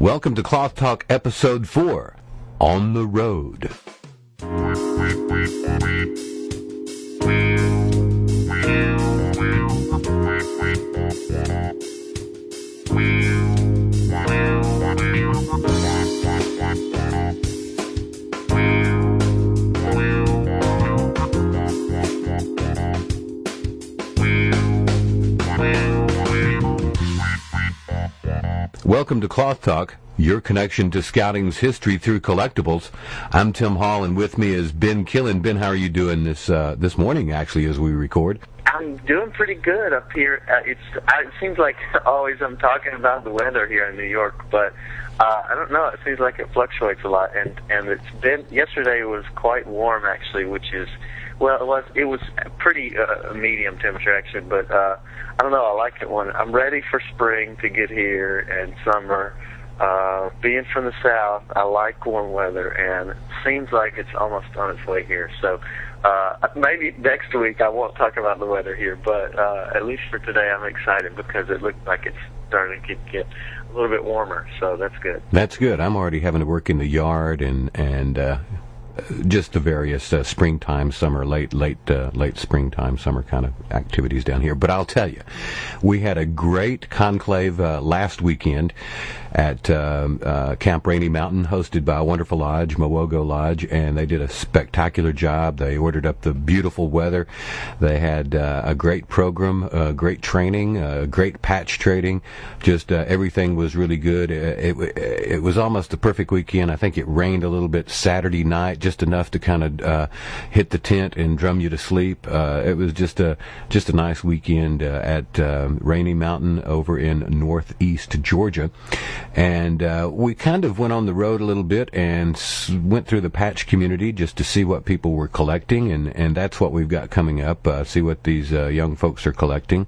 Welcome to Cloth Talk Episode 4 On the Road. Welcome to Cloth Talk, your connection to scouting's history through collectibles. I'm Tim Hall, and with me is Ben Killen. Ben, how are you doing this uh, this morning? Actually, as we record. I'm doing pretty good up here. Uh, it's it seems like always I'm talking about the weather here in New York, but uh, I don't know. It seems like it fluctuates a lot, and and it's been yesterday was quite warm actually, which is well, it was it was pretty uh, medium temperature actually, but uh, I don't know. I like it when I'm ready for spring to get here and summer. Uh, being from the south, I like warm weather, and it seems like it's almost on its way here. So uh, maybe next week I won't talk about the weather here, but uh, at least for today I'm excited because it looks like it's starting to get a little bit warmer. So that's good. That's good. I'm already having to work in the yard and and uh, just the various uh, springtime, summer, late, late, uh, late springtime, summer kind of activities down here. But I'll tell you, we had a great conclave uh, last weekend at um, uh, Camp Rainey Mountain, hosted by a wonderful lodge, Mowogo Lodge, and they did a spectacular job. They ordered up the beautiful weather. They had uh, a great program, uh, great training, uh, great patch trading. Just uh, everything was really good. It, it, it was almost the perfect weekend. I think it rained a little bit Saturday night, just enough to kind of uh, hit the tent and drum you to sleep. it was just a just a nice weekend at um, Rainey Mountain over in northeast Georgia and uh, we kind of went on the road a little bit and went through the patch community just to see what people were collecting, and, and that's what we've got coming up. Uh, see what these uh, young folks are collecting,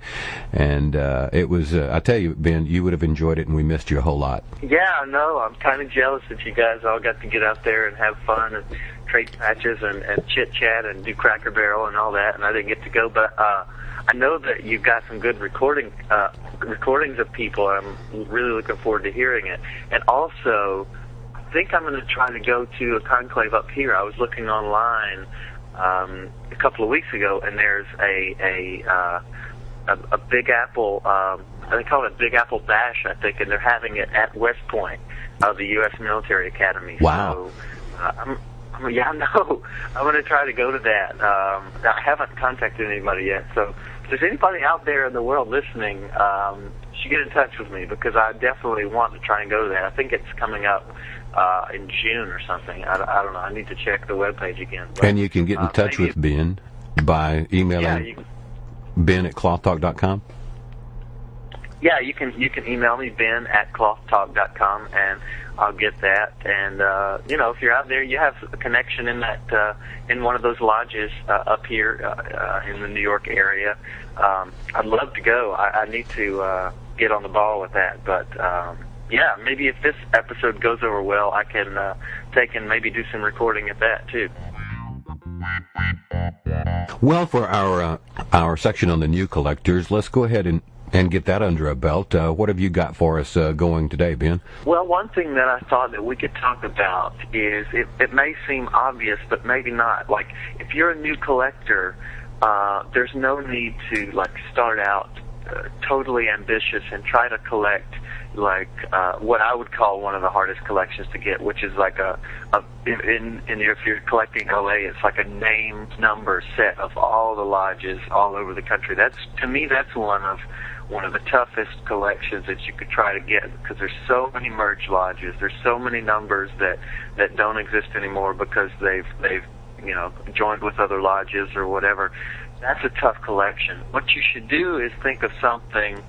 and uh, it was. Uh, I tell you, Ben, you would have enjoyed it, and we missed you a whole lot. Yeah, no, I'm kind of jealous that you guys all got to get out there and have fun and trade patches and, and chit chat and do Cracker Barrel and all that, and I didn't get to go, but. uh I know that you've got some good recording uh, recordings of people. I'm really looking forward to hearing it. And also, I think I'm going to try to go to a conclave up here. I was looking online um, a couple of weeks ago, and there's a a uh, a, a Big Apple. Um, they call it Big Apple Bash, I think, and they're having it at West Point of the U.S. Military Academy. Wow. So, uh, I'm, I'm, yeah, I know. I'm going to try to go to that. Um, I haven't contacted anybody yet, so if there's anybody out there in the world listening, um, should get in touch with me because I definitely want to try and go to that. I think it's coming up uh, in June or something. I, I don't know. I need to check the webpage again. But, and you can get in uh, touch with Ben by emailing yeah, you, ben at clothtalk.com. Yeah, you can you can email me ben at clothtalk.com and I'll get that. And uh, you know, if you're out there, you have a connection in that uh, in one of those lodges uh, up here uh, uh, in the New York area. Um, I'd love to go. I, I need to uh, get on the ball with that, but. Um, yeah, maybe if this episode goes over well, I can uh, take and maybe do some recording at that too. Well, for our uh, our section on the new collectors, let's go ahead and and get that under a belt. Uh, what have you got for us uh, going today, Ben? Well, one thing that I thought that we could talk about is it, it may seem obvious, but maybe not. Like, if you're a new collector, uh, there's no need to like start out uh, totally ambitious and try to collect like uh, what I would call one of the hardest collections to get, which is like a, a in, in if you're collecting LA, it's like a name number set of all the lodges all over the country. That's to me, that's one of one of the toughest collections that you could try to get because there's so many merge lodges. There's so many numbers that that don't exist anymore because they've they've you know joined with other lodges or whatever. That's a tough collection. What you should do is think of something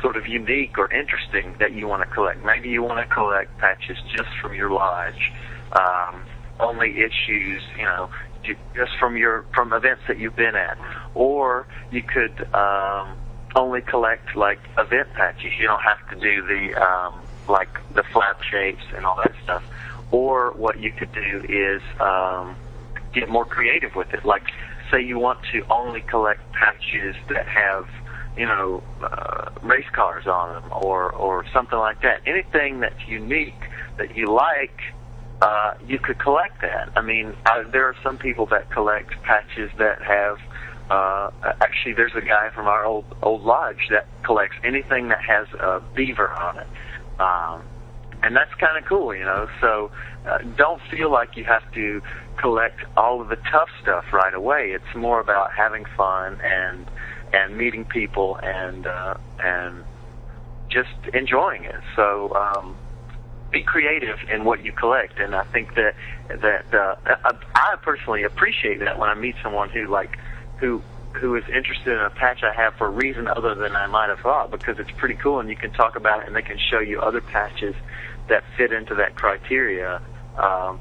sort of unique or interesting that you want to collect. Maybe you want to collect patches just from your lodge, um, only issues, you know, just from your from events that you've been at, or you could um, only collect like event patches. You don't have to do the um, like the flap shapes and all that stuff. Or what you could do is um, get more creative with it. Like say you want to only collect patches that have you know, uh, race cars on them or or something like that. Anything that's unique that you like, uh, you could collect that. I mean, I, there are some people that collect patches that have. Uh, actually, there's a guy from our old old lodge that collects anything that has a beaver on it, um, and that's kind of cool, you know. So uh, don't feel like you have to collect all of the tough stuff right away. It's more about having fun and and meeting people and uh, and just enjoying it. So um, be creative in what you collect, and I think that that uh, I, I personally appreciate that when I meet someone who like who who is interested in a patch I have for a reason other than I might have thought because it's pretty cool and you can talk about it and they can show you other patches that fit into that criteria. Um,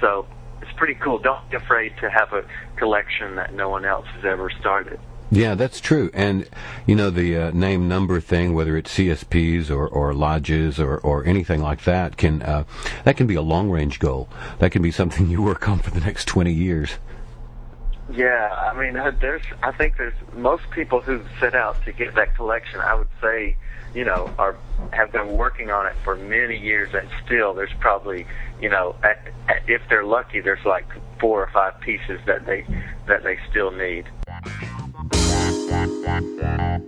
so it's pretty cool. Don't be afraid to have a collection that no one else has ever started. Yeah, that's true. And, you know, the uh, name number thing, whether it's CSPs or, or lodges or, or anything like that, can uh, that can be a long range goal. That can be something you work on for the next 20 years. Yeah, I mean, uh, there's, I think there's most people who set out to get that collection, I would say, you know, are, have been working on it for many years and still there's probably, you know, if they're lucky, there's like four or five pieces that they, that they still need.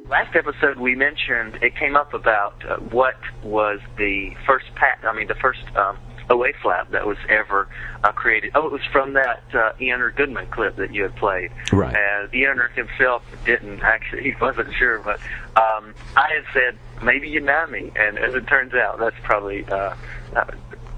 Last episode we mentioned it came up about uh, what was the first pat. I mean, the first um, OA flap that was ever uh, created. Oh, it was from that uh, Goodman clip that you had played. Right. And Urner himself didn't actually. He wasn't sure, but um, I had said maybe you know me. and as it turns out, that's probably. Uh, uh,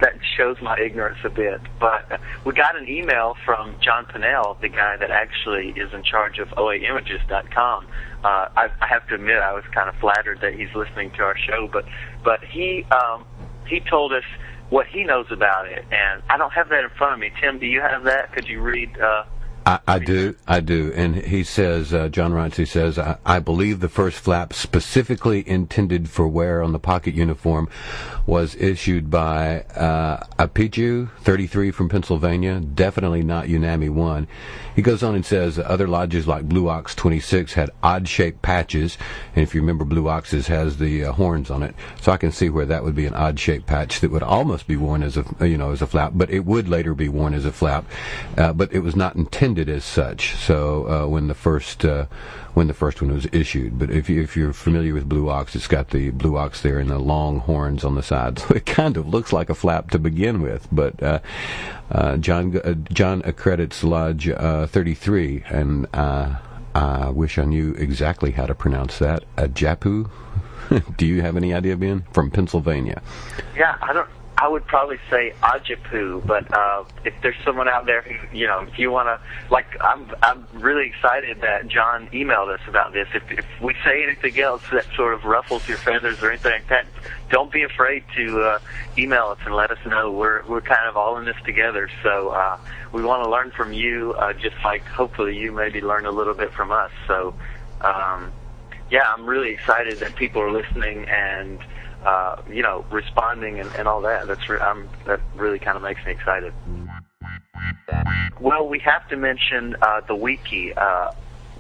that shows my ignorance a bit. But we got an email from John Pinnell, the guy that actually is in charge of OAimages.com. Uh, I, I have to admit, I was kind of flattered that he's listening to our show, but but he um, he told us what he knows about it, and I don't have that in front of me. Tim, do you have that? Could you read? Uh, I, I do, I do. And he says, uh, John writes, says, I, I, believe the first flap specifically intended for wear on the pocket uniform was issued by uh, Ajapeu 33 from Pennsylvania, definitely not Unami 1. He goes on and says other lodges like Blue Ox 26 had odd shaped patches, and if you remember, Blue Ox's has the uh, horns on it, so I can see where that would be an odd shaped patch that would almost be worn as a you know as a flap, but it would later be worn as a flap, uh, but it was not intended as such. So uh, when the first uh, when the first one was issued. But if, you, if you're familiar with Blue Ox, it's got the Blue Ox there and the long horns on the side, so it kind of looks like a flap to begin with. But uh, uh, John uh, John accredits Lodge uh, 33, and I wish I knew exactly how to pronounce that. Ajapeu. Do you have any idea, Ben? From Pennsylvania. Yeah, I don't. I would probably say Ajapeu, but uh, if there's someone out there who, you know, if you want to, like, I'm, I'm really excited that John emailed us about this. If, if we say anything else that sort of ruffles your feathers or anything like that, don't be afraid to uh, email us and let us know. We're we're kind of all in this together, so uh, we want to learn from you, uh, just like hopefully you maybe learn a little bit from us. So, um, yeah, I'm really excited that people are listening and uh, you know, responding and, and all that. That's re- I'm, that really kind of makes me excited. Well, we have to mention uh, the wiki. Uh,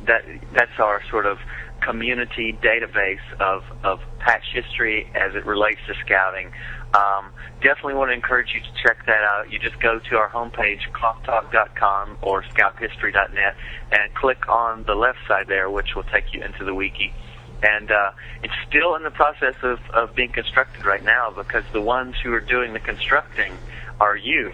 that that's our sort of community database of of patch history as it relates to scouting. Um, definitely want to encourage you to check that out. You just go to our homepage, clothtalk.com or scouthistory.net, and click on the left side there, which will take you into the wiki and uh, it's still in the process of, of being constructed right now because the ones who are doing the constructing are you,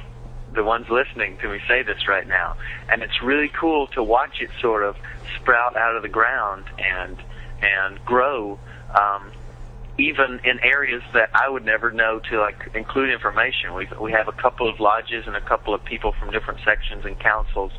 the ones listening to me say this right now, and it's really cool to watch it sort of sprout out of the ground and and grow. Um, even in areas that I would never know to like include information. We we have a couple of lodges and a couple of people from different sections and councils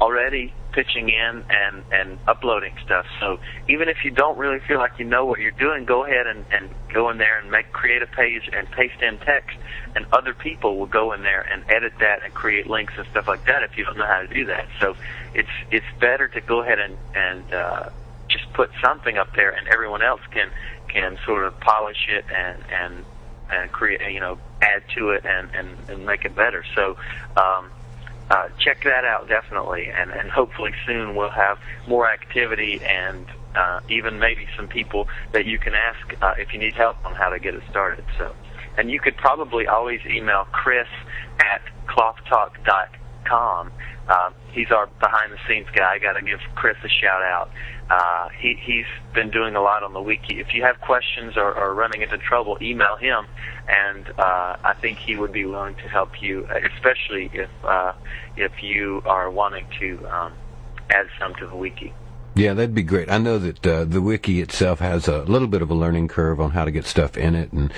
already pitching in and and uploading stuff. So even if you don't really feel like you know what you're doing, go ahead and, and go in there and make create a page and paste in text, and other people will go in there and edit that and create links and stuff like that if you don't know how to do that. So it's it's better to go ahead and and uh, just put something up there, and everyone else can can sort of polish it and and and create you know add to it and and, and make it better. So. Um, uh, check that out definitely, and, and hopefully soon we'll have more activity and uh, even maybe some people that you can ask uh, if you need help on how to get it started. So, and you could probably always email Chris at clothtalk.com. Uh, he's our behind the scenes guy. I got to give Chris a shout out. Uh, he, he's been doing a lot on the wiki. If you have questions or, or running into trouble, email him, and uh, I think he would be willing to help you, especially if uh, if you are wanting to um, add some to the wiki. Yeah, that'd be great. I know that uh, the wiki itself has a little bit of a learning curve on how to get stuff in it, and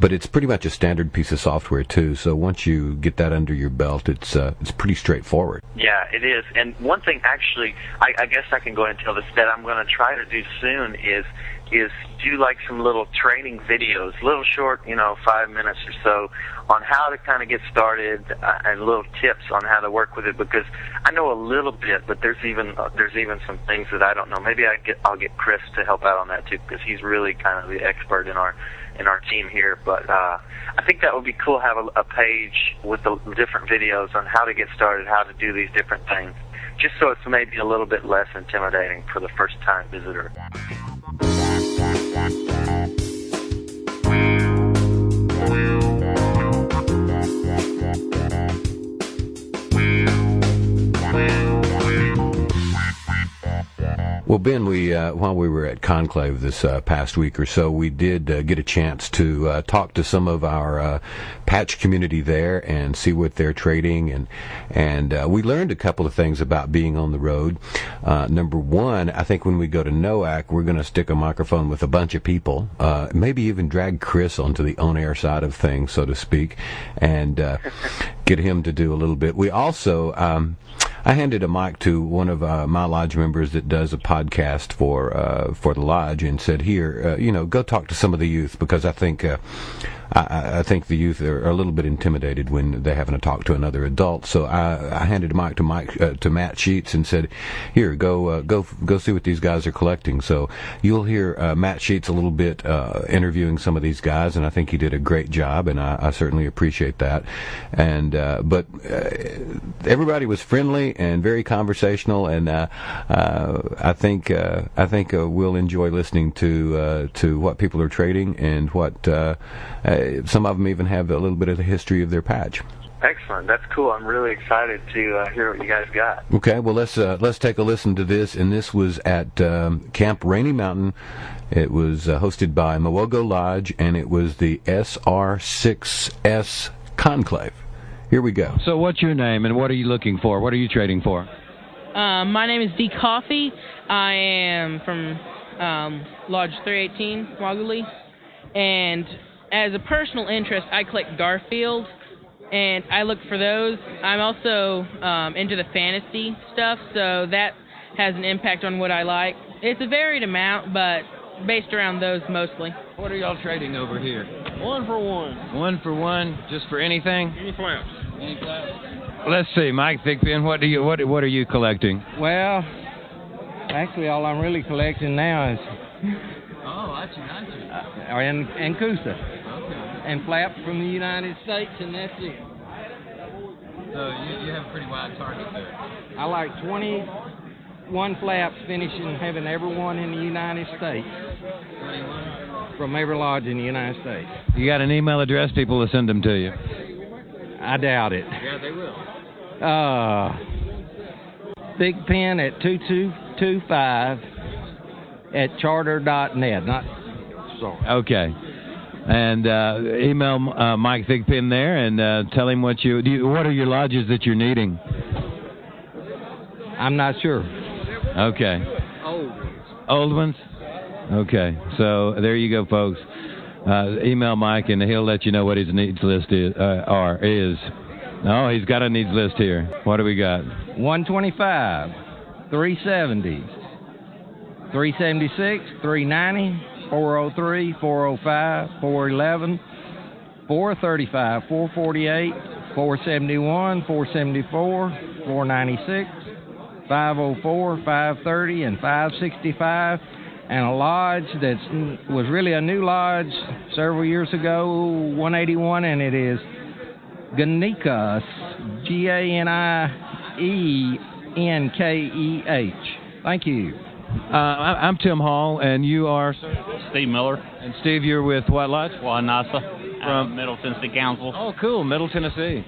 but it's pretty much a standard piece of software too. So once you get that under your belt, it's uh, it's pretty straightforward. Yeah, it is. And one thing, actually, I, I guess I can go ahead and tell this that I'm going to try to do soon is is do like some little training videos, little short, you know, five minutes or so, on how to kind of get started uh, and little tips on how to work with it. Because I know a little bit, but there's even uh, there's even some things that I don't know. Maybe I get I'll get Chris to help out on that too, because he's really kind of the expert in our in our team here. But uh, I think that would be cool. Have a, a page with the different videos on how to get started, how to do these different things, just so it's maybe a little bit less intimidating for the first time visitor. Thank you. Well, Ben, we uh, while we were at Conclave this uh, past week or so, we did uh, get a chance to uh, talk to some of our uh, patch community there and see what they're trading, and and uh, we learned a couple of things about being on the road. number one, I think when we go to NOAC, we're going to stick a microphone with a bunch of people, maybe even drag Chris onto the on-air side of things, so to speak, and get him to do a little bit. We also um, I handed a mic to one of uh, my lodge members that does a podcast for uh, for the lodge and said, "Here, uh, you know, go talk to some of the youth because I think uh, I, I, think the youth are a little bit intimidated when they're having to talk to another adult. So I, I handed a mic to Mike uh, to Matt Sheets and said, "Here, go uh, go go see what these guys are collecting." So you'll hear Matt Sheets a little bit interviewing some of these guys, and I think he did a great job, and I, I certainly appreciate that. And but everybody was friendly and very conversational, and I think I think we'll enjoy listening to to what people are trading and what uh, some of them even have a little bit of the history of their patch. Excellent. That's cool. I'm really excited to uh, hear what you guys got. Okay, well let's uh, let's take a listen to this. And this was at um, Camp Rainey Mountain. It was uh, hosted by Mowogo Lodge, and it was the SR6S Conclave. Here we go. So, what's your name, and what are you looking for? What are you trading for? Um, my name is D Coffee. I am from um, Lodge 318, Waguli, and as a personal interest, I collect Garfield, and I look for those. I'm also um, into the fantasy stuff, so that has an impact on what I like. It's a varied amount, but based around those mostly. What are y'all trading over here? One for one. One for one, just for anything? Any flaps. Any flaps. Let's see, Mike Thigpen, what do you what what are you collecting? Well, actually, all I'm really collecting now is. Oh, I got you. Uh, and and Coosa and flap from the United States, and that's it. So you, you have a pretty wide target there. I like 21 flaps finishing having every one in the United States. 21? From every lodge in the United States. You got an email address people will send them to you? I doubt it. Yeah, they will. Uh, Thigpen at 2225 at charter.net. Not sorry. Okay and uh, email uh, Mike Thigpen there and uh, tell him what you, you, What are your lodges that you're needing? I'm not sure. Okay. Old ones. Old ones. Okay. So there you go, folks. Uh, email Mike and he'll let you know what his needs list is. Uh, are is. Oh, he's got a needs list here. What do we got? 125, 370, 376, 390. 403, 405, 411, 435, 448, 471, 474, 496, 504, 530, and 565. And a lodge that was really a new lodge several years ago, 181, and it is Ganienkeh, G A N I E N K E H. Thank you. Uh, I- I'm Tim Hall, and you are Steve Miller. And Steve, you're with what lodge? Wa-Hi-Nasa from Middle Tennessee Council. Oh, cool, Middle Tennessee.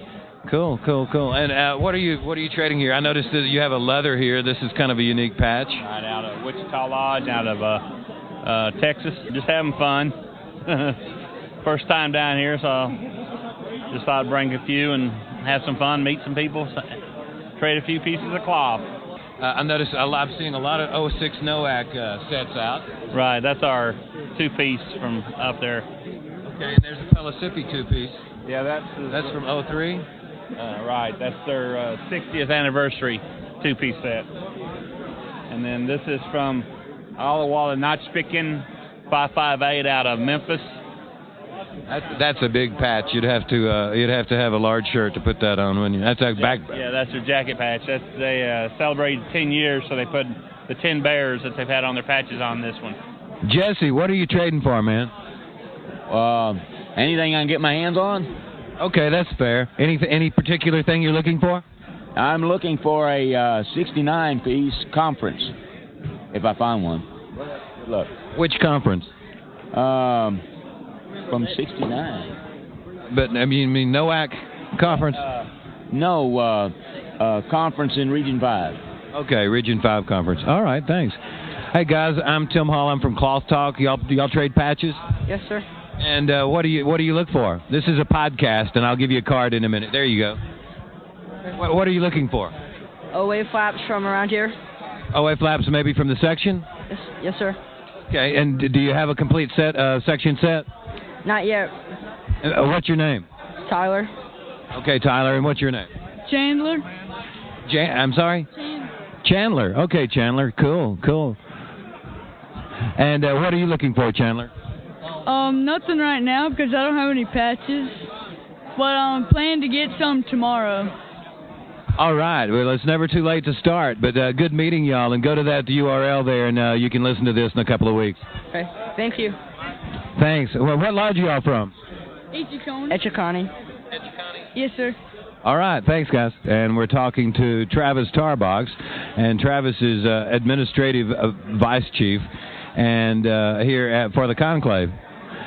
Cool, cool, cool. And uh, what are you what are you trading here? I noticed that you have a leather here. This is kind of a unique patch. Right out of Wichita Lodge, out of uh, uh, Texas. Just having fun. First time down here, so just thought I'd bring a few and have some fun, meet some people, trade a few pieces of cloth. Uh, I noticed a lot, I'm seeing a lot of 06 NOAC uh, sets out. Right, that's our two piece from up there. Okay, and there's a Felicipi two piece. Yeah, that's That's from 03. Uh, right, that's their uh, 60th anniversary two piece set. And then this is from Ahoalan-Nachpikin 558 out of Memphis. That's, that's a big patch. You'd have to uh, you'd have to have a large shirt to put that on, wouldn't you? That's a back. Yeah, that's their jacket patch. That's they uh, celebrated 10 years, so they put the 10 bears that they've had on their patches on this one. Jesse, what are you trading for, man? Um, anything I can get my hands on? Okay, that's fair. Any any particular thing you're looking for? I'm looking for a uh, 69 piece conference, if I find one. Look, Which conference? um, from 69. But I mean, I mean NOAC conference. No, uh, uh, conference in Region 5. Okay, Region Five conference. All right, thanks. Hey guys, I'm Tim Hall. I'm from Cloth Talk. Y'all do y'all trade patches? Yes, sir. And uh, what do you what do you look for? This is a podcast, and I'll give you a card in a minute. There you go. What, what are you looking for? OA flaps from around here. OA flaps, maybe from the section. Yes, yes sir. Okay, and do you have a complete set uh, section set? Not yet. Uh, what's your name? Tyler. Okay, Tyler, and what's your name? Chandler. Jan- I'm sorry. Chandler. Okay, Chandler. Cool, cool. And uh, what are you looking for, Chandler? Um, nothing right now because I don't have any patches. But I'm planning to get some tomorrow. All right. Well, it's never too late to start. But uh, good meeting y'all, and go to that URL there, and uh, you can listen to this in a couple of weeks. Okay. Thank you. Thanks. Well, what lodge are you all from? Echeconnee. Echeconnee. Yes, sir. All right, thanks, guys. And we're talking to Travis Tarbox, and Travis is uh, administrative uh, vice chief, and uh, here at, for the conclave.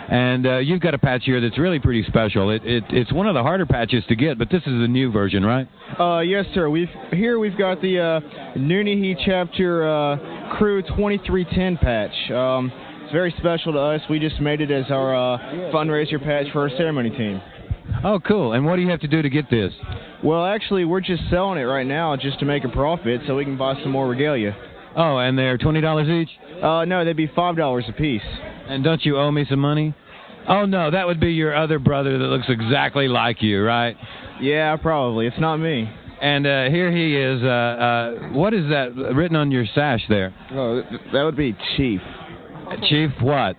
And uh, you've got a patch here that's really pretty special. It, it it's one of the harder patches to get, but this is a new version, right? Uh, yes, sir. We've here we've got the uh, Noonahee chapter uh, crew 2310 patch. Um, it's very special to us. We just made it as our uh, fundraiser patch for our ceremony team. Oh, cool. And what do you have to do to get this? Well, actually, we're just selling it right now just to make a profit, so we can buy some more regalia. Oh, and they're twenty dollars each. Uh, no, they'd be five dollars a piece. And don't you owe me some money? Oh no, that would be your other brother that looks exactly like you, right? Yeah, probably. It's not me. And uh, here he is. Uh, uh, what is that written on your sash there? Oh, that would be Chief. Chief what?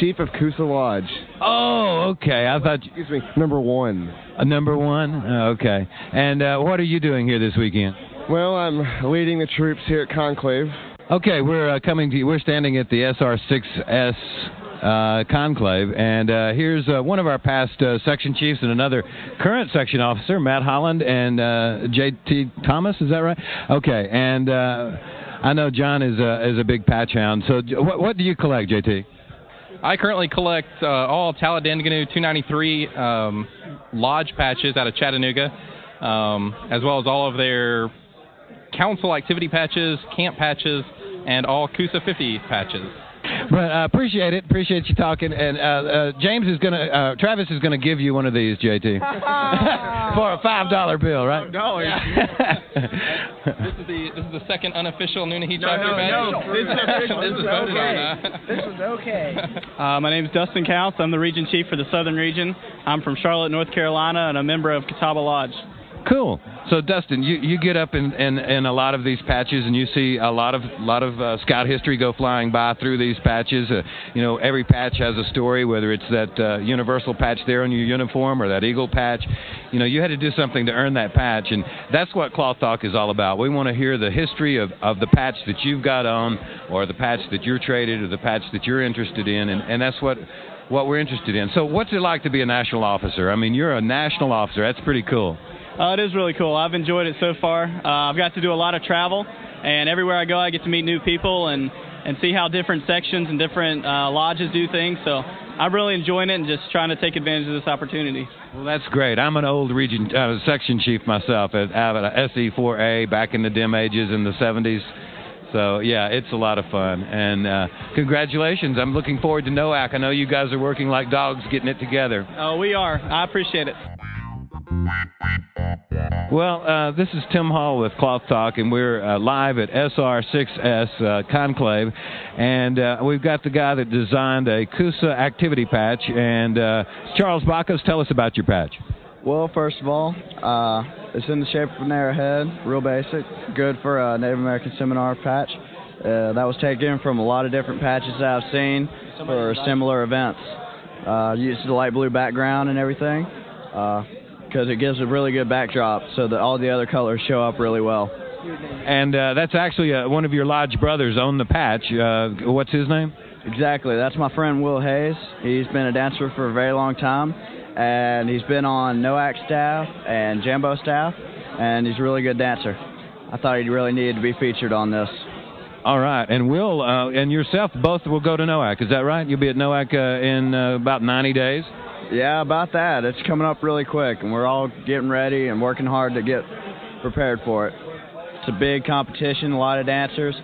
Chief of Coosa Lodge. Oh, okay. I thought. Excuse me. Number one. Uh, number one. Oh, okay. And uh, what are you doing here this weekend? Well, I'm leading the troops here at Conclave. Okay, we're uh, coming to you. We're standing at the SR6S uh, conclave, and uh, here's uh, one of our past uh, section chiefs and another current section officer, Matt Holland and uh, J.T. Thomas. Is that right? Okay, and I know John is a is a big patch hound. So, what, what do you collect, J.T.? I currently collect all Talidandaganu 293 um, lodge patches out of Chattanooga, um, as well as all of their council activity patches, camp patches, and all Coosa 50 patches. But uh, appreciate it. Appreciate you talking. And uh, uh, James is gonna, uh, Travis is gonna give you one of these, JT, for a five dollar bill, right? dollars. This is the this is the second unofficial Noonahee No, chapter no, badge. no. This is official. this This is is voted okay. on. huh? This is okay. Uh, my name is Dustin Kaus. I'm the region chief for the Southern Region. I'm from Charlotte, North Carolina, and a member of Catawba Lodge. Cool. So Dustin, you, you get up in, in, in a lot of these patches, and you see a lot of lot of uh, scout history go flying by through these patches. Uh, you know, every patch has a story, whether it's that uh, universal patch there on your uniform or that eagle patch. You know, you had to do something to earn that patch, and that's what Cloth Talk is all about. We want to hear the history of, of the patch that you've got on, or the patch that you're traded, or the patch that you're interested in, and, and that's what what we're interested in. So, what's it like to be a national officer? I mean, you're a national officer. That's pretty cool. Uh, it is really cool. I've enjoyed it so far. Uh, I've got to do a lot of travel, And everywhere I go, I get to meet new people and and see how different sections and different uh, lodges do things. So I'm really enjoying it and just trying to take advantage of this opportunity. Well, that's great. I'm an old region uh, section chief myself at, at SE4A back in the dim ages in the 70s. So yeah, it's a lot of fun, and uh, congratulations! I'm looking forward to NOAC. I know you guys are working like dogs getting it together. Oh, we are. I appreciate it. Well, uh, this is Tim Hall with Cloth Talk, and we're uh, live at SR6S uh, Conclave, and uh, we've got the guy that designed a Coosa activity patch. And uh, Charles Bacchus, tell us about your patch. Well, first of all, uh, it's in the shape of an arrowhead, real basic, good for a Native American seminar patch. Uh, that was taken from a lot of different patches that I've seen for similar events. Uh, used the light blue background and everything because it gives a really good backdrop so that all the other colors show up really well. And uh, that's actually uh, one of your lodge brothers owned the patch. Uh, what's his name? Exactly. That's my friend Will Hayes. He's been a dancer for a very long time, and he's been on NOAC staff and Jambo staff, and he's a really good dancer. I thought he really needed to be featured on this. All right, and Will uh, and yourself both will go to NOAC. Is that right? You'll be at NOAC uh, in uh, about 90 days. Yeah, about that. It's coming up really quick, and we're all getting ready and working hard to get prepared for it. It's a big competition, a lot of dancers.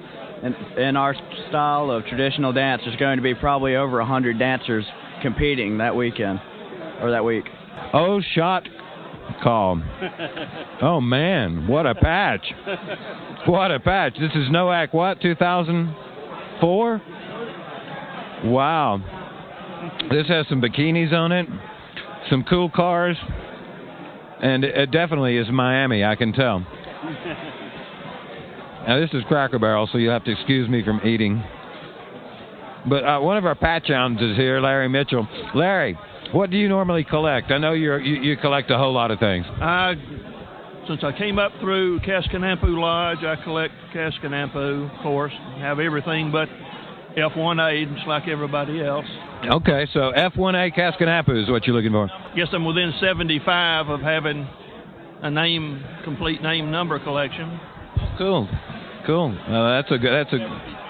And in our style of traditional dance, there's going to be probably over 100 dancers competing that weekend or that week. Oh, shot call. oh, man, what a patch. What a patch. This is NOAC, what, 2004? Wow. This has some bikinis on it, some cool cars, and it definitely is Miami, I can tell. Now, this is Cracker Barrel, so you'll have to excuse me from eating. But uh, one of our patch hounds is here, Larry Mitchell. Larry, what do you normally collect? I know you're, you, you collect a whole lot of things. I, since I came up through Kaskanampo Lodge, I collect Kaskanampo, of course, have everything but F1A, just like everybody else. Okay, so F1A Kaskanampo is what you're looking for. Guess I'm within 75 of having a name, complete name number collection. Cool, cool. Uh, that's a good. That's a.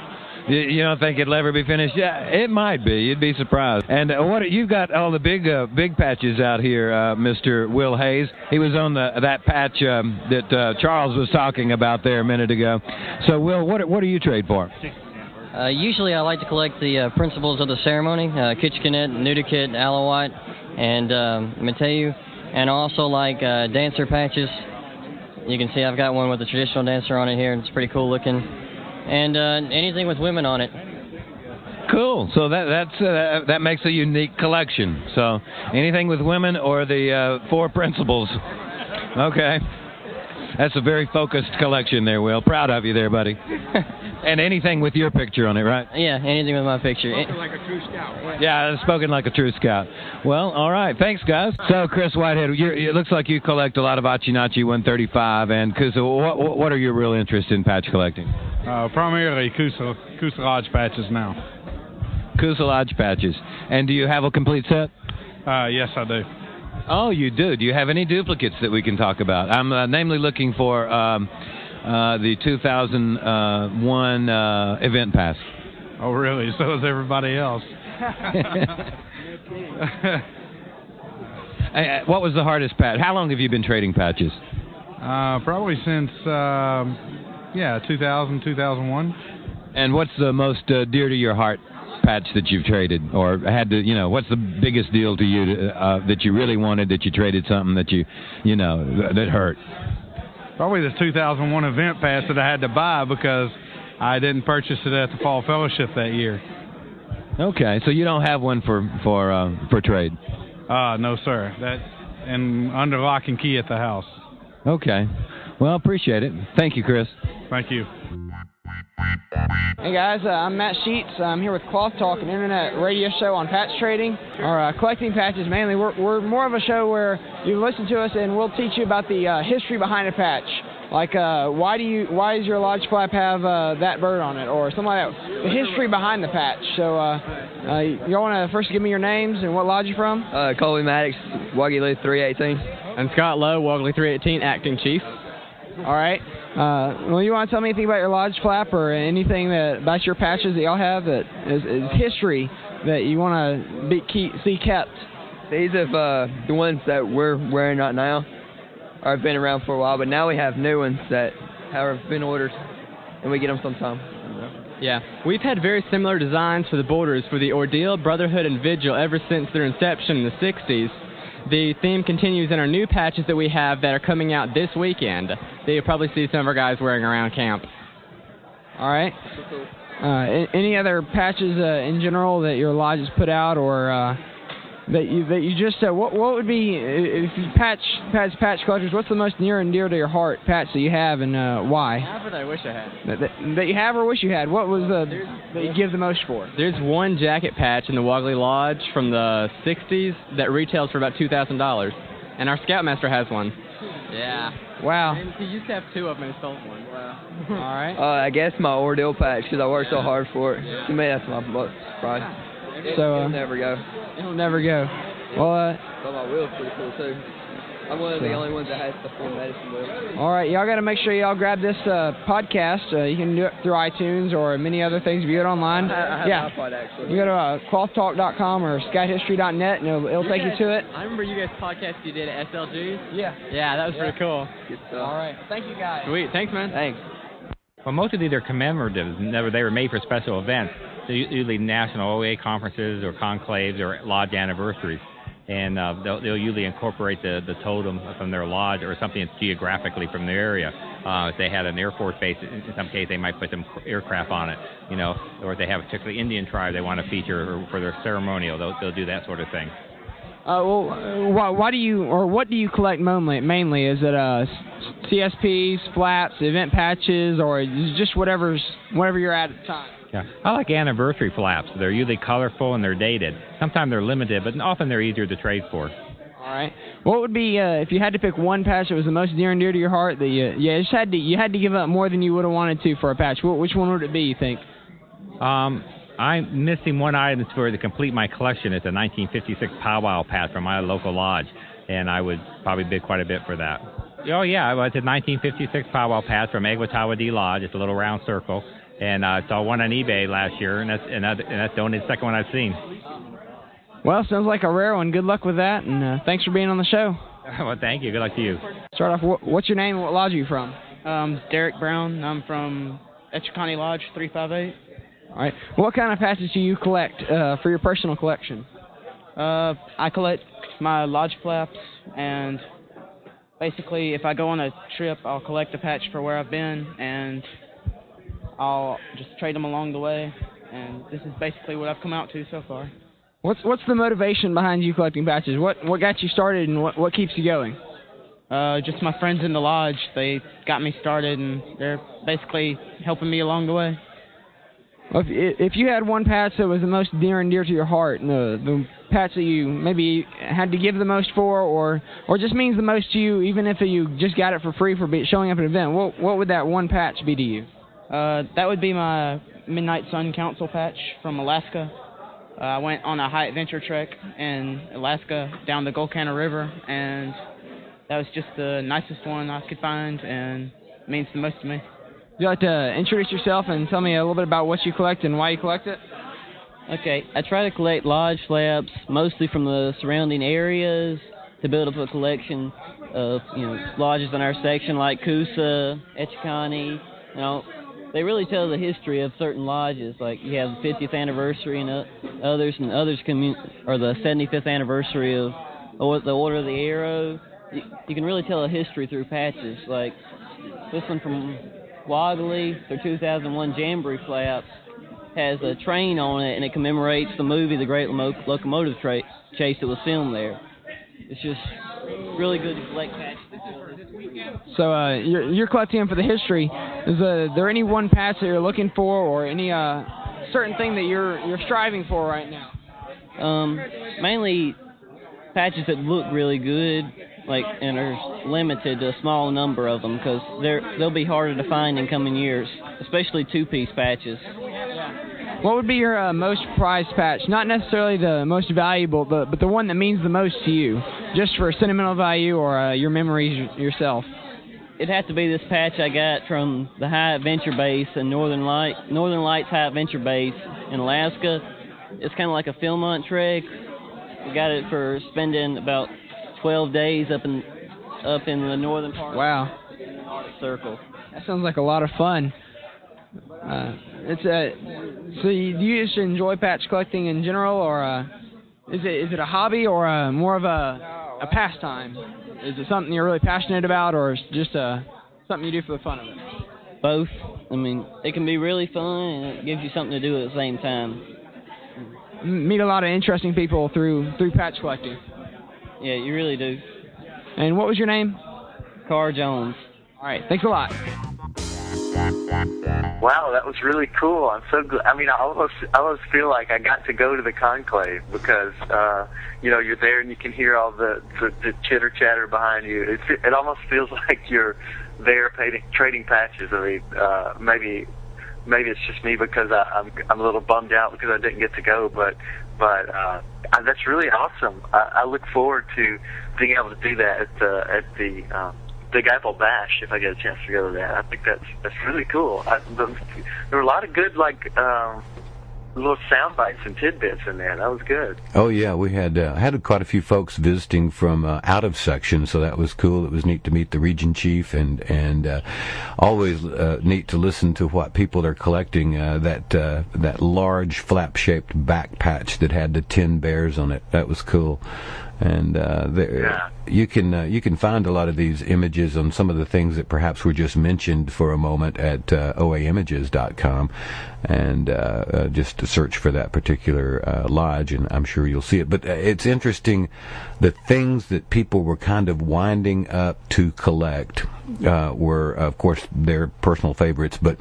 You, you don't think it'll ever be finished? Yeah, it might be. You'd be surprised. And uh, what you've got all the big uh, big patches out here, uh, Mr. Will Hayes. He was on the that patch um, that uh, Charles was talking about there a minute ago. So, Will, what what do you trade for? Uh, usually, I like to collect the uh, principles of the ceremony: uh, Kichkinet, Nutiket, Allowat, and um, Meteu, and also like uh, dancer patches. You can see I've got one with a traditional dancer on it here. It's pretty cool looking, and uh, anything with women on it. Cool. So that that's uh, that makes a unique collection. So anything with women or the uh, four principles. Okay. That's a very focused collection there, Will. Proud of you there, buddy. and anything with your picture on it, right? Yeah, anything with my picture. Spoken like a true scout. Yeah, spoken like a true scout. Well, all right. Thanks, guys. So, Chris Whitehead, you're, it looks like you collect a lot of Achinachi 135. And Coosa, what, what are your real interests in patch collecting? Uh, primarily Coosa, Coosa Lodge patches now. Coosa Lodge patches. And do you have a complete set? Uh, yes, I do. Oh, you do. Do you have any duplicates that we can talk about? I'm uh, namely looking for um, uh, the 2001 uh, event pass. Oh, really? So is everybody else. Uh, what was the hardest patch? How long have you been trading patches? Uh, probably since, um, yeah, 2000, 2001. And what's the most uh, dear to your heart patch that you've traded, or had to, you know, what's the biggest deal to you to, uh, that you really wanted that you traded something that you, you know, that, that hurt? Probably the 2001 event pass that I had to buy because I didn't purchase it at the Fall Fellowship that year. Okay, so you don't have one for for uh, for trade. Uh, no, sir. That and under lock and key at the house. Okay. Well, appreciate it. Thank you, Chris. Thank you. Hey guys, uh, I'm Matt Sheets. I'm here with Cloth Talk, an internet radio show on patch trading or uh, collecting patches mainly. We're, we're more of a show where you listen to us and we'll teach you about the uh, history behind a patch. Like, uh, why do you, why does your lodge flap have uh, that bird on it, or something like that? The history behind the patch. So, uh, uh, you all want to first give me your names and what lodge you're from? Uh, Colby Maddox, Waguli 318. And Scott Lowe, Waguli 318, acting chief. All right. Uh, well, you want to tell me anything about your lodge flap or anything that about your patches that y'all have that is, is history that you want to be keep, see kept? These are uh, the ones that we're wearing right now. Or have been around for a while, but now we have new ones that have been ordered, and we get them sometime. Yeah, we've had very similar designs for the borders for the Ordeal, Brotherhood, and Vigil ever since their inception in the 60s. The theme continues in our new patches that we have that are coming out this weekend. That you'll probably see some of our guys wearing around camp. All right. Uh, any other patches uh, in general that your lodge has put out, or uh, that you that you just said. what what would be if you patch patch patch collectors? What's the most near and dear to your heart patch that you have, and uh, why? Half that I wish I had. That, that, that you have or wish you had? What was uh, that you give the most for? There's one jacket patch in the Waguli Lodge from the 60s that retails for about $2,000. And our Scoutmaster has one. Yeah. Wow. And he used to have two of them and sold one. Wow. All right. Uh, I guess my ordeal patch because I worked so hard for it. To me, that's my most prize. So, uh, it'll never go. It'll never go. Well, uh, But my wheel's pretty cool too. I'm one of the only ones that has the full medicine wheel. All right, y'all got to make sure y'all grab this uh, podcast. Uh, you can do it through iTunes or many other things. If you it online, I have yeah, iPod actually. you go to uh, clothtalk.com or scouthistory.net, and it'll, it'll take you to it. I remember you guys podcast you did at SLG. Yeah. Yeah, that was pretty cool. Good stuff. All right, thank you guys. Sweet. Thanks, man. Thanks. Well, most of these are commemoratives. Never, they were made for special events. Usually national OA conferences or conclaves or lodge anniversaries. And uh, they'll, they'll usually incorporate the, the totem from their lodge or something that's geographically from their area. Uh, if they had an Air Force base, in some case they might put some aircraft on it, you know, or if they have a particular Indian tribe they want to feature or for their ceremonial, they'll, they'll do that sort of thing. Uh, well, why, why do you or what do you collect mainly? Mainly, is it uh, CSPs, flaps, event patches, or just whatever's whatever you're at at the time? Yeah, I like anniversary flaps. They're usually colorful and they're dated. Sometimes they're limited, but often they're easier to trade for. All right. What would be uh, if you had to pick one patch that was the most near and dear to your heart that you yeah just had to you had to give up more than you would have wanted to for a patch? Wh- which one would it be? You think? Um, I'm missing one item for to complete my collection. It's a 1956 powwow patch from my local lodge, and I would probably bid quite a bit for that. Oh yeah, well, it's a 1956 powwow patch from Egwa Tawa Dee Lodge. It's a little round circle, and uh, I saw one on eBay last year, and that's and, that, and that's the only second one I've seen. Well, sounds like a rare one. Good luck with that, and uh, thanks for being on the show. well, thank you. Good luck to you. Start off. Wh- what's your name? And what lodge are you from? Um, Derek Brown. I'm from Echeconnee Lodge 358. All right. What kind of patches do you collect uh, for your personal collection? Uh, I collect my lodge flaps, and basically, if I go on a trip, I'll collect a patch for where I've been, and I'll just trade them along the way. And this is basically what I've come out to so far. What's what's the motivation behind you collecting patches? What what got you started, and what what keeps you going? Uh, just my friends in the lodge, they got me started, and they're basically helping me along the way. Well, if if you had one patch that was the most near and dear to your heart, and the the patch that you maybe had to give the most for, or or just means the most to you, even if you just got it for free for showing up at an event, what what would that one patch be to you? Uh, that would be my Midnight Sun Council patch from Alaska. Uh, I went on a high adventure trek in Alaska down the Gulkana River, and that was just the nicest one I could find, and means the most to me. Would you like to introduce yourself and tell me a little bit about what you collect and why you collect it? Okay, I try to collect lodge flaps mostly from the surrounding areas to build up a collection of you know lodges in our section like Coosa, Echeconnee. You know, they really tell the history of certain lodges. Like you have the 50th anniversary and others, and others commun- or the 75th anniversary of or the Order of the Arrow. You, can really tell a history through patches. Like this one from Waguli, their 2001 Jamboree flaps has a train on it, and it commemorates the movie The Great Locomotive Tra- Chase that was filmed there. It's just really good to collect patches. So uh, you're you're collecting them for the history. Is uh, there any one patch that you're looking for, or any uh, certain thing that you're you're striving for right now? Um, mainly patches that look really good, like and are limited to a small number of them because they're they'll be harder to find in coming years, especially two-piece patches. What would be your uh, most prized patch? Not necessarily the most valuable, but but the one that means the most to you, just for sentimental value or uh, your memories yourself. it'd have to be this patch I got from the High Adventure Base in Northern Light, Northern Lights High Adventure Base in Alaska. It's kind of like a Philmont trek. We got it for spending about 12 days up in up in the northern part. Wow. Arctic Circle. That sounds like a lot of fun. Uh, it's a. So you, do you just enjoy patch collecting in general, or uh, is it is it a hobby or uh more of a a pastime? Is it something you're really passionate about, or is it just uh, something you do for the fun of it? Both. I mean, it can be really fun and it gives you something to do at the same time. Meet a lot of interesting people through through patch collecting. Yeah, you really do. And what was your name? Car Jones. All right, thanks a lot. Wow, that was really cool. I'm so glad. I mean, I almost, I almost feel like I got to go to the conclave because, uh, you know, you're there and you can hear all the the, the chitter chatter behind you. It it almost feels like you're there trading trading patches. I mean, uh, maybe maybe it's just me because I, I'm I'm a little bummed out because I didn't get to go, but but uh, uh, that's really awesome. I, I look forward to being able to do that at the at the um, Big Apple Bash if I get a chance to go to that. I think that's that's really cool. I, the, there were a lot of good like um, little sound bites and tidbits in there. That was good. Oh yeah, we had uh, had quite a few folks visiting from uh, out of section, so that was cool. It was neat to meet the region chief, and and uh, always uh, neat to listen to what people are collecting. Uh, that uh, that large flap shaped back patch that had the tin bears on it. That was cool. And uh, there, you can uh, you can find a lot of these images on some of the things that perhaps were just mentioned for a moment at uh, oaimages.com, and uh, uh, just to search for that particular uh, lodge, and I'm sure you'll see it. But uh, it's interesting the things that people were kind of winding up to collect uh, were, of course, their personal favorites, but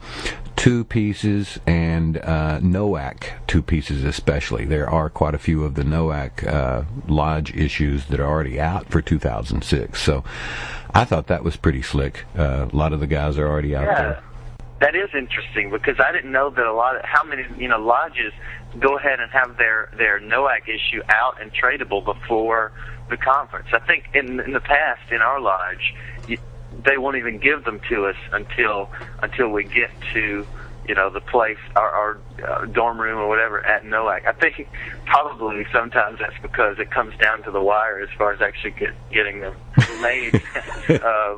two pieces and uh, NOAC two pieces especially. There are quite a few of the NOAC uh, lodge issues that are already out for 2006. So I thought that was pretty slick. Uh, a lot of the guys are already out Yeah. there. That is interesting because I didn't know that a lot of how many you know lodges go ahead and have their their NOAC issue out and tradable before the conference. I think in in the past in our lodge, they won't even give them to us until until we get to you know the place our, our uh, dorm room or whatever at NOAC. I think probably sometimes that's because it comes down to the wire as far as actually get, getting them made. uh,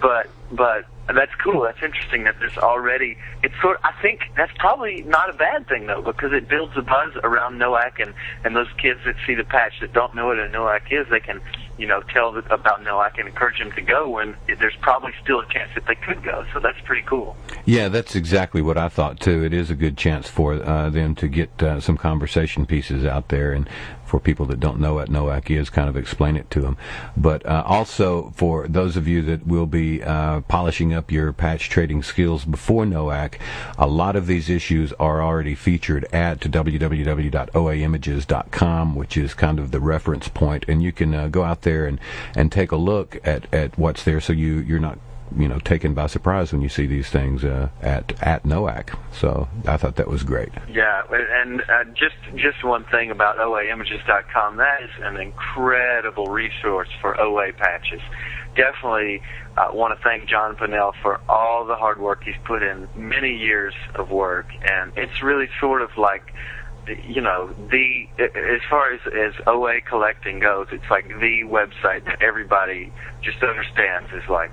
but but that's cool. That's interesting that there's already. It's sort. I think that's probably not a bad thing though, because it builds a buzz around NOAC, and and those kids that see the patch that don't know what a NOAC is, they can you know tell about NOAC and encourage them to go. When there's probably still a chance that they could go. So that's pretty cool. Yeah, that's exactly what I thought too. It is a good chance for uh, them to get uh, some conversation pieces out there, and for people that don't know what NOAC is, kind of explain it to them. But uh, also for those of you that will be uh, polishing up your patch trading skills before NOAC, a lot of these issues are already featured at www.oaimages.com, which is kind of the reference point, and you can uh, go out there and, and take a look at, at what's there, so you you're not you know taken by surprise when you see these things uh, at at NOAC. So I thought that was great. Yeah, and uh, just just one thing about OAimages.com. That is an incredible resource for OA patches. Definitely uh, want to thank John Pinnell for all the hard work he's put in, many years of work, and it's really sort of like you know the as far as as OA collecting goes, it's like the website that everybody just understands is like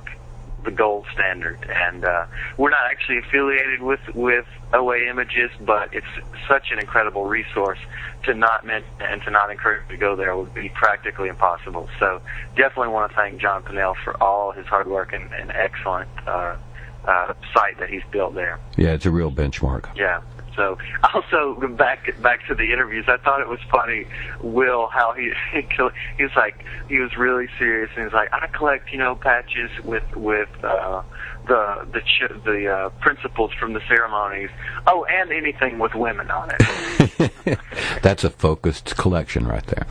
the gold standard. And uh, we're not actually affiliated with with OA Images, but it's such an incredible resource to not mention and to not encourage to go there would be practically impossible. So definitely want to thank John Pinnell for all his hard work and, and excellent uh, uh, site that he's built there. Yeah, it's a real benchmark. Yeah. So also back back to the interviews, I thought it was funny, Will, how he he was like he was really serious and he's like I collect you know patches with with uh, the the ch- the uh, principals from the ceremonies. Oh, and anything with women on it. That's a focused collection right there.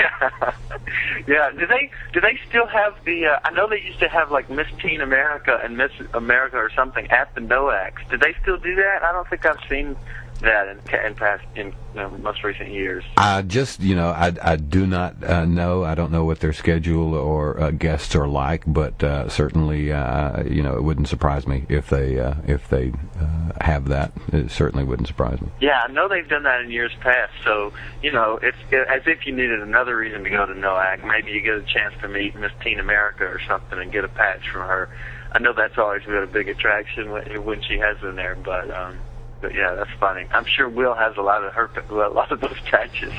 Yeah, yeah. Do they do they still have the? Uh, I know they used to have like Miss Teen America and Miss America or something at the NOACs. Do they still do that? I don't think I've seen that in, in past in know, most recent years? I just, you know, I, I do not uh, know. I don't know what their schedule or uh, guests are like, but uh, certainly, uh, you know, it wouldn't surprise me if they uh, if they uh, have that. It certainly wouldn't surprise me. Yeah, I know they've done that in years past. So you know, it's it, as if you needed another reason to go to NOAC. Maybe you get a chance to meet Miss Teen America or something and get a patch from her. I know that's always been a big attraction when, when she has been there, but um, but yeah, that's funny. I'm sure Will has a lot of her a lot of those patches.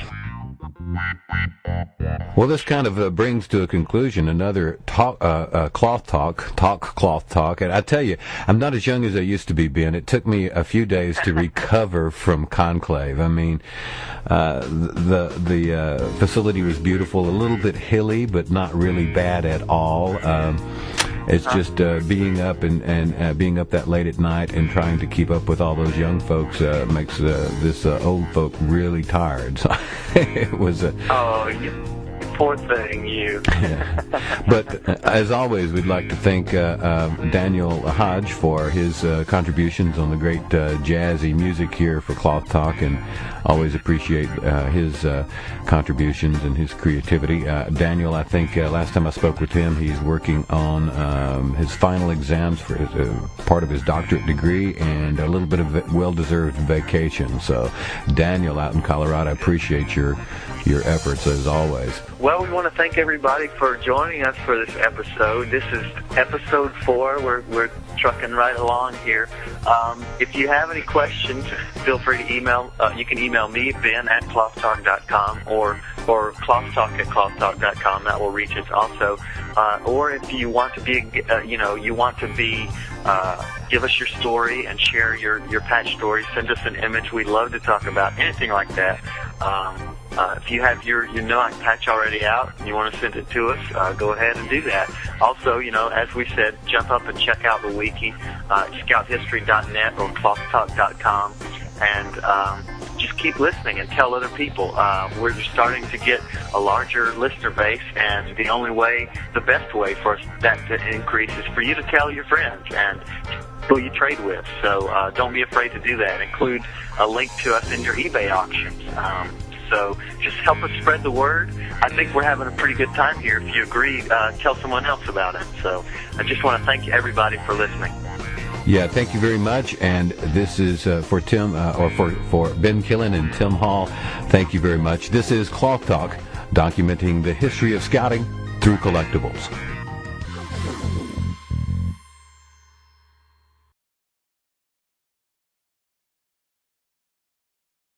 Well, this kind of uh, brings to a conclusion another talk, uh, uh, cloth talk, talk cloth talk. And I tell you, I'm not as young as I used to be, Ben. It took me a few days to recover from conclave. I mean, uh, the the uh, facility was beautiful, a little bit hilly, but not really bad at all. Um, it's just uh, being up and, and uh, being up that late at night and trying to keep up with all those young folks uh, makes this old folk really tired. So it was a. Oh, you poor thing, you. But uh, as always, we'd like to thank uh, uh, Daniel Hodge for his uh, contributions on the great uh, jazzy music here for Cloth Talk, and always appreciate his contributions and his creativity. Daniel, I think last time I spoke with him, he's working on um, his final exams for his, part of his doctorate degree and a little bit of well-deserved vacation. So, Daniel, out in Colorado, I appreciate your your efforts as always. Well, we want to thank everybody for joining us for this episode. This is episode four. We're, we're trucking right along here. Um, if you have any questions, feel free to email. Uh, you can email me, Ben at clothtalk.com or or clothtalk at clothtalk.com. That will reach us also. Uh, or if you want to be, uh, you know, you want to be, uh, give us your story and share your, your patch story. Send us an image. We'd love to talk about anything like that. Um, uh, if you have your your NOAC patch already out and you want to send it to us, uh, go ahead and do that. Also, you know, as we said, jump up and check out the wiki, uh, scouthistory.net or clothtalk.com, and um, just keep listening and tell other people. Uh, we're starting to get a larger listener base, and the only way, the best way for us that to increase is for you to tell your friends and who you trade with. So uh, don't be afraid to do that. Include a link to us in your eBay auctions. Um, so just help us spread the word. I think we're having a pretty good time here. If you agree, uh, tell someone else about it. So I just want to thank everybody for listening. Yeah, thank you very much. And this is uh, for Tim, uh, or for, for Ben Killen and Tim Hall. Thank you very much. This is Cloth Talk, documenting the history of scouting through collectibles.